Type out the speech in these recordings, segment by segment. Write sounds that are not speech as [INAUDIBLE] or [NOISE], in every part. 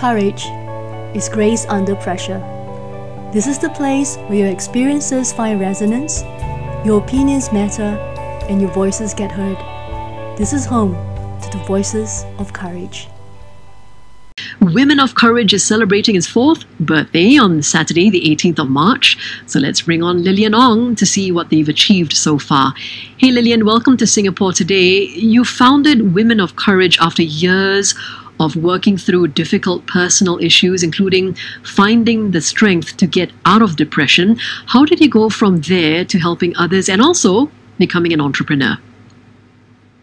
Courage is Grace Under Pressure. This is the place where your experiences find resonance, your opinions matter, and your voices get heard. This is home to the Voices of Courage. Women of Courage is celebrating its fourth birthday on Saturday, the 18th of March. So let's bring on Lillian Ong to see what they've achieved so far. Hey, Lillian, welcome to Singapore today. You founded Women of Courage after years of working through difficult personal issues, including finding the strength to get out of depression. How did you go from there to helping others and also becoming an entrepreneur?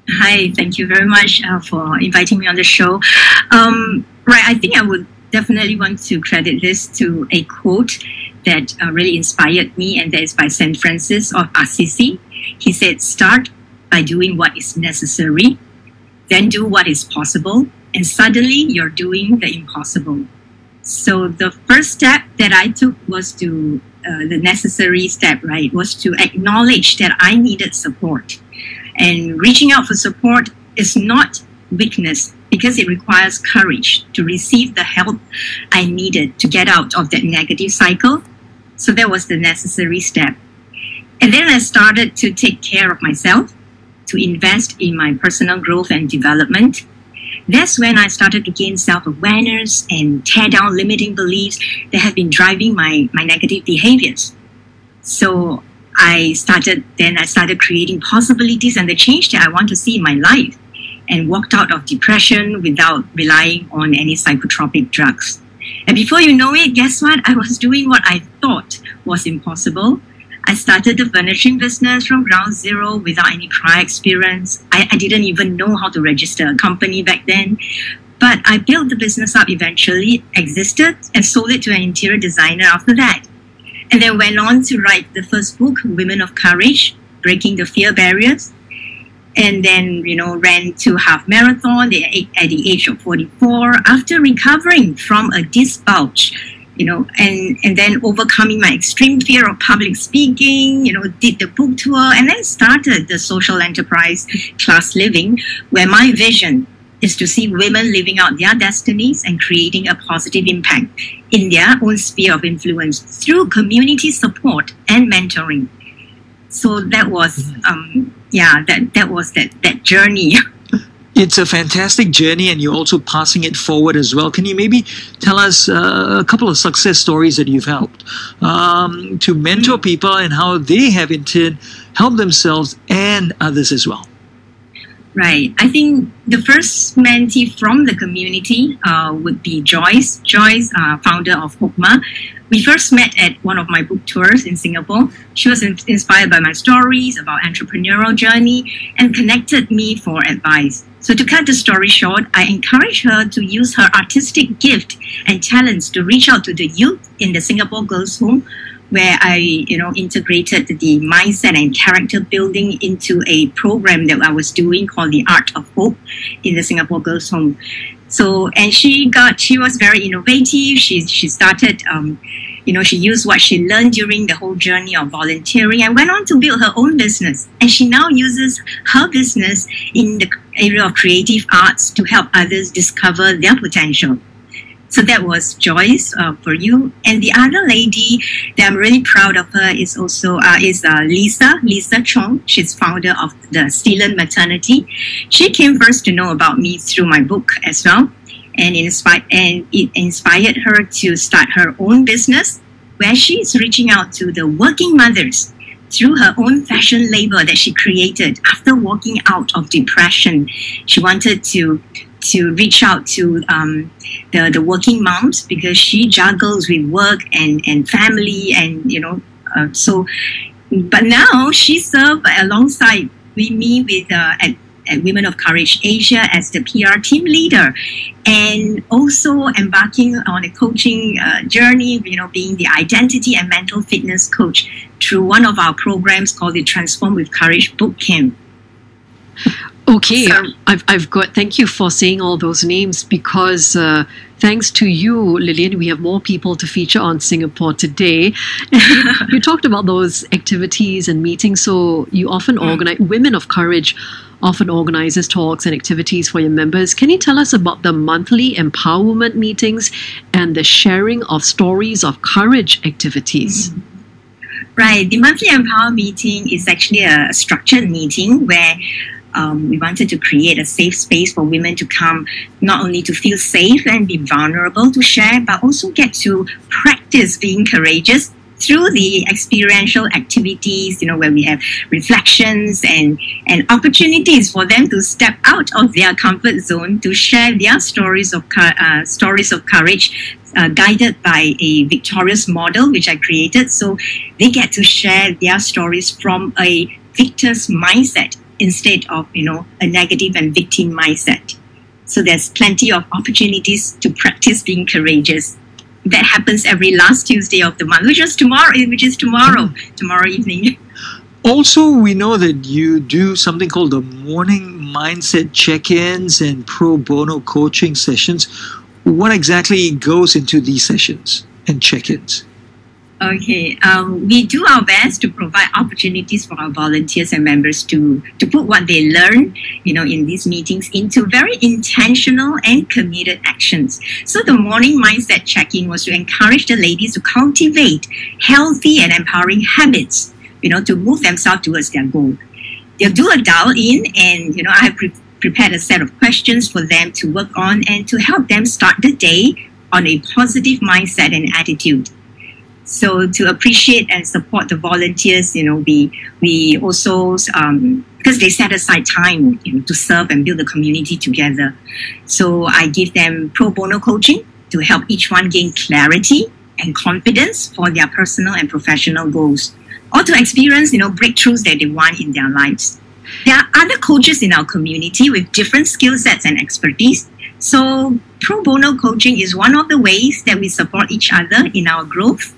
Hi, thank you very much uh, for inviting me on the show. Um, right, I think I would definitely want to credit this to a quote that uh, really inspired me, and that is by St. Francis of Assisi. He said, Start by doing what is necessary, then do what is possible, and suddenly you're doing the impossible. So the first step that I took was to, uh, the necessary step, right, was to acknowledge that I needed support and reaching out for support is not weakness because it requires courage to receive the help I needed to get out of that negative cycle. So that was the necessary step. And then I started to take care of myself, to invest in my personal growth and development. That's when I started to gain self awareness and tear down limiting beliefs that have been driving my, my negative behaviors. So I started then I started creating possibilities and the change that I want to see in my life and walked out of depression without relying on any psychotropic drugs. And before you know it, guess what? I was doing what I thought was impossible. I started the furnishing business from ground zero without any prior experience. I, I didn't even know how to register a company back then. But I built the business up eventually, existed, and sold it to an interior designer after that and then went on to write the first book, Women of Courage, Breaking the Fear Barriers. And then, you know, ran to half marathon at the age of 44 after recovering from a disc bulge, you know, and, and then overcoming my extreme fear of public speaking, you know, did the book tour and then started the social enterprise class living where my vision is to see women living out their destinies and creating a positive impact in their own sphere of influence through community support and mentoring. So that was, um, yeah, that, that was that, that journey. [LAUGHS] It's a fantastic journey, and you're also passing it forward as well. Can you maybe tell us uh, a couple of success stories that you've helped um, to mentor people and how they have in turn helped themselves and others as well? Right. I think the first mentee from the community uh, would be Joyce. Joyce, uh, founder of Hokma. We first met at one of my book tours in Singapore. She was in- inspired by my stories about entrepreneurial journey and connected me for advice. So to cut the story short, I encouraged her to use her artistic gift and talents to reach out to the youth in the Singapore Girls' Home where I, you know, integrated the mindset and character building into a program that I was doing called the Art of Hope in the Singapore Girls' Home. So, and she got, she was very innovative. She, she started, um, you know, she used what she learned during the whole journey of volunteering and went on to build her own business. And she now uses her business in the area of creative arts to help others discover their potential. So that was Joyce uh, for you. And the other lady that I'm really proud of her is also uh, is uh, Lisa, Lisa Chong. She's founder of the Sealand Maternity. She came first to know about me through my book as well. And, inspired, and it inspired her to start her own business where she is reaching out to the working mothers through her own fashion label that she created after walking out of depression. She wanted to to reach out to um, the, the working moms because she juggles with work and, and family and you know uh, so but now she served alongside with me with uh, at, at Women of Courage Asia as the PR team leader and also embarking on a coaching uh, journey you know being the identity and mental fitness coach through one of our programs called the Transform with Courage Boot Camp Okay, So- I've, I've got, thank you for saying all those names because uh, thanks to you, Lillian, we have more people to feature on Singapore today. [LAUGHS] you talked about those activities and meetings, so you often organize, Women of Courage often organizes talks and activities for your members. Can you tell us about the monthly empowerment meetings and the sharing of stories of courage activities? Right. The monthly Empower meeting is actually a structured meeting where um, we wanted to create a safe space for women to come, not only to feel safe and be vulnerable to share, but also get to practice being courageous through the experiential activities, you know, where we have reflections and, and opportunities for them to step out of their comfort zone to share their stories of uh, stories of courage, uh, guided by a victorious model which I created. So they get to share their stories from a victor's mindset instead of you know a negative and victim mindset. So there's plenty of opportunities to practice being courageous. That happens every last Tuesday of the month, which is tomorrow. Which is tomorrow, mm. tomorrow evening. [LAUGHS] Also, we know that you do something called the morning mindset check ins and pro bono coaching sessions. What exactly goes into these sessions and check ins? Okay, um, we do our best to provide opportunities for our volunteers and members to to put what they learn, you know, in these meetings into very intentional and committed actions. So the morning mindset check-in was to encourage the ladies to cultivate healthy and empowering habits, you know, to move themselves towards their goal. They'll do a dial in, and you know, I have pre- prepared a set of questions for them to work on and to help them start the day on a positive mindset and attitude. So to appreciate and support the volunteers, you know, we we also um, because they set aside time you know, to serve and build the community together. So I give them pro bono coaching to help each one gain clarity and confidence for their personal and professional goals, or to experience you know breakthroughs that they want in their lives. There are other coaches in our community with different skill sets and expertise. So pro bono coaching is one of the ways that we support each other in our growth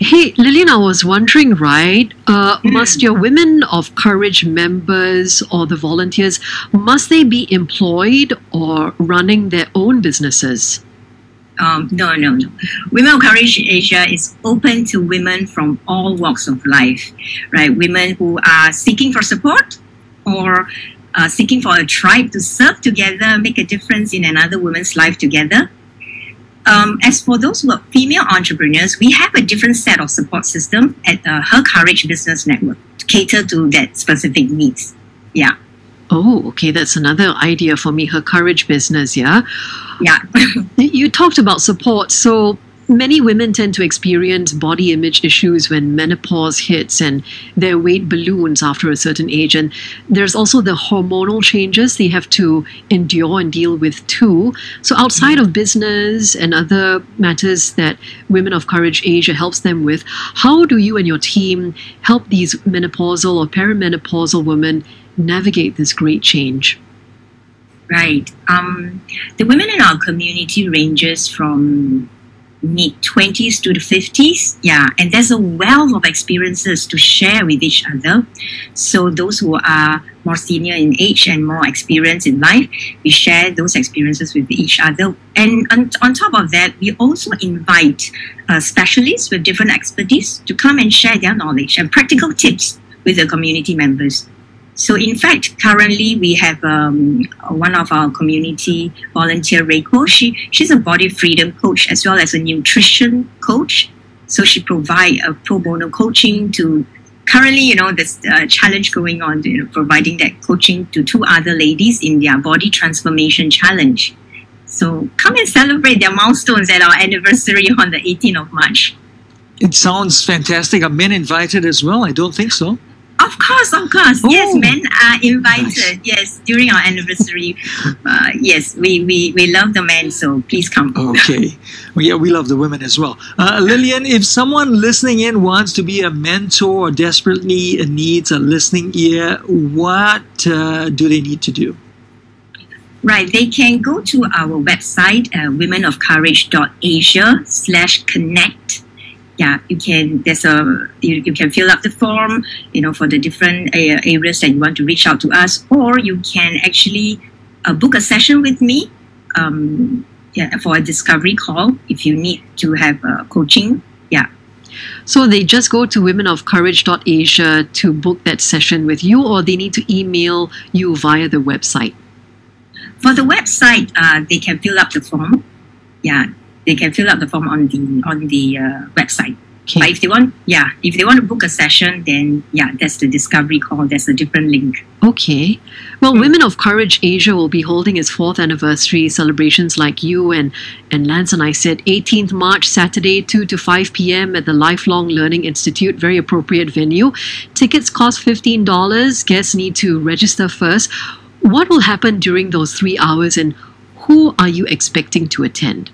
Hey, Lillian, I was wondering, right? Uh, Must your Women of Courage members or the volunteers, must they be employed or running their own businesses? Um, no, no, no. Women of Courage Asia is open to women from all walks of life, right? Women who are seeking for support or uh, seeking for a tribe to serve together, make a difference in another woman's life together. Um, as for those who are female entrepreneurs, we have a different set of support system at uh, Her Courage Business Network to cater to that specific needs. Yeah, Oh, okay, that's another idea for me. Her courage business, yeah. yeah. [LAUGHS] You talked about support. So many women tend to experience body image issues when menopause hits and their weight balloons after a certain age. And there's also the hormonal changes they have to endure and deal with too. So outside of business and other matters that Women of Courage Asia helps them with, how do you and your team help these menopausal or perimenopausal women navigate this great change? Right. Um, the women in our community ranges from mid 20s to the 50s. Yeah, and there's a wealth of experiences to share with each other. So those who are more senior in age and more experienced in life, we share those experiences with each other. And on, on top of that, we also invite uh, specialists with different expertise to come and share their knowledge and practical tips with the community members. So, in fact, currently we have um, one of our community volunteer, Reiko. She she's a body freedom coach as well as a nutrition coach. So she provide a pro bono coaching to. Currently, you know, there's a challenge going on, you know, providing that coaching to two other ladies in their body transformation challenge. So come and celebrate their milestones at our anniversary on the 18th of March. It sounds fantastic. Are men invited as well? I don't think so. Of course, of course. Yes, Oh. men are invited. Nice. Yes, during our anniversary. [LAUGHS] Uh, yes, we, we, we love the men, so please come. Okay. Well, yeah, we love the women as well. Uh, Lillian, if someone listening in wants to be a mentor or desperately needs a listening ear, what uh, do they need to do? Right, they can go to our website, uh, womenofcourage.asia slash connect, yeah, you can. There's a you, you can fill up the form, you know, for the different uh, areas that you want to reach out to us, or you can actually uh, book a session with me. Um, yeah, for a discovery call if you need to have uh, coaching. Yeah. So they just go to womenofcourage.asia to book that session with you, or they need to email you via the website? For the website, uh, they can fill up the form. Yeah, they can fill out the form on the on the uh, website. Okay. But if they want, yeah, if they want to book a session, then yeah, that's the discovery call. There's a different link. Okay. Well, mm. Women of Courage Asia will be holding its fourth anniversary celebrations like you and, and Lance and I said 18th March, Saturday, 2 to 5 p.m. at the Lifelong Learning Institute. Very appropriate venue. Tickets cost $15. Guests need to register first. What will happen during those three hours and who are you expecting to attend?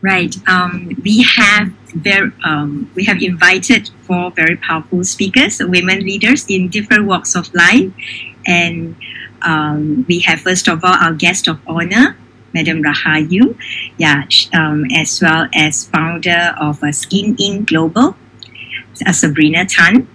Right. Um, we have very, um, we have invited four very powerful speakers, women leaders in different walks of life, and um, we have first of all our guest of honor, Madam Rahayu, yeah, um, as well as founder of uh, Skin Inc Global, uh, Sabrina Tan,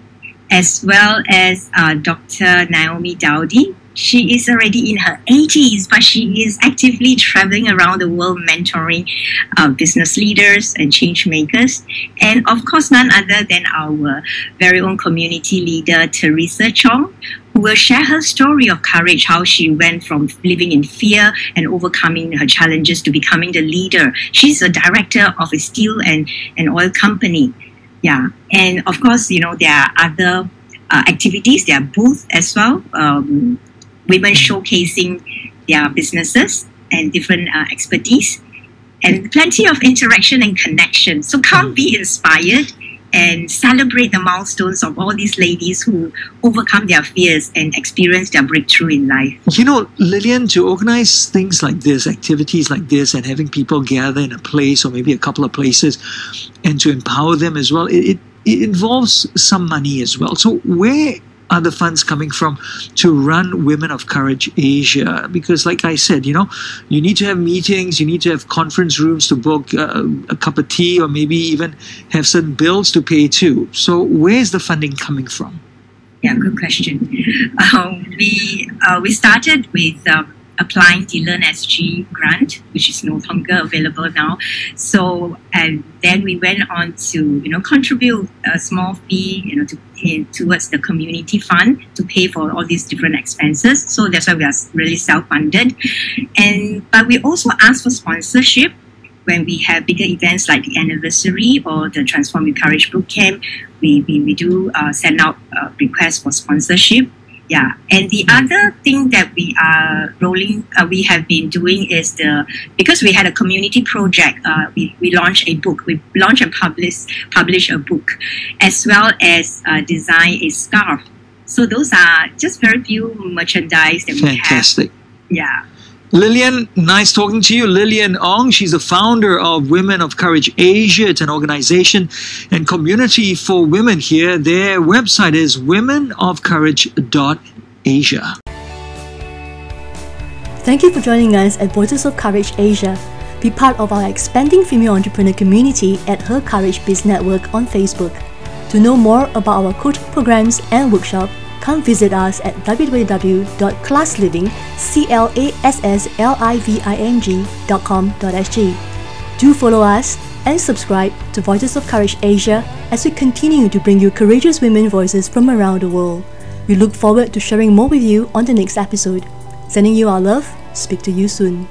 as well as uh, Dr. Naomi Dowdy, she is already in her 80s, but she is actively traveling around the world mentoring uh, business leaders and change makers. And of course, none other than our very own community leader, Teresa Chong, who will share her story of courage, how she went from living in fear and overcoming her challenges to becoming the leader. She's a director of a steel and, and oil company. Yeah. And of course, you know, there are other uh, activities, there are booths as well. Um, women showcasing their businesses and different uh, expertise and plenty of interaction and connection. So come be inspired and celebrate the milestones of all these ladies who overcome their fears and experience their breakthrough in life. You know, Lillian, to organize things like this, activities like this, and having people gather in a place or maybe a couple of places and to empower them as well, it, it, it involves some money as well. So, where are the funds coming from to run Women of Courage Asia? Because, like I said, you know, you need to have meetings, you need to have conference rooms to book uh, a cup of tea, or maybe even have certain bills to pay too. So, where's the funding coming from? Yeah, good question. Um, we uh, we started with. Um, applying the Learn SG grant, which is no longer available now. So, and then we went on to, you know, contribute a small fee, you know, to towards the community fund to pay for all these different expenses. So that's why we are really self-funded. And, but we also ask for sponsorship when we have bigger events like the anniversary or the Transform with Courage Boot Camp, we, we, we do uh, send out uh, requests for sponsorship yeah, and the other thing that we are rolling, uh, we have been doing is the because we had a community project. Uh, we, we launched a book. We launched and publish publish a book, as well as uh, design a scarf. So those are just very few merchandise that Fantastic. we have. Fantastic. Yeah. Lillian, nice talking to you. Lillian Ong, she's the founder of Women of Courage Asia. It's an organization and community for women here. Their website is womenofcourage.asia. Thank you for joining us at Voices of Courage Asia. Be part of our expanding female entrepreneur community at Her Courage Biz Network on Facebook. To know more about our coaching programs and workshop, come visit us at www.classliving.com.sg. Do follow us and subscribe to Voices of Courage Asia as we continue to bring you courageous women voices from around the world. We look forward to sharing more with you on the next episode. Sending you our love. Speak to you soon.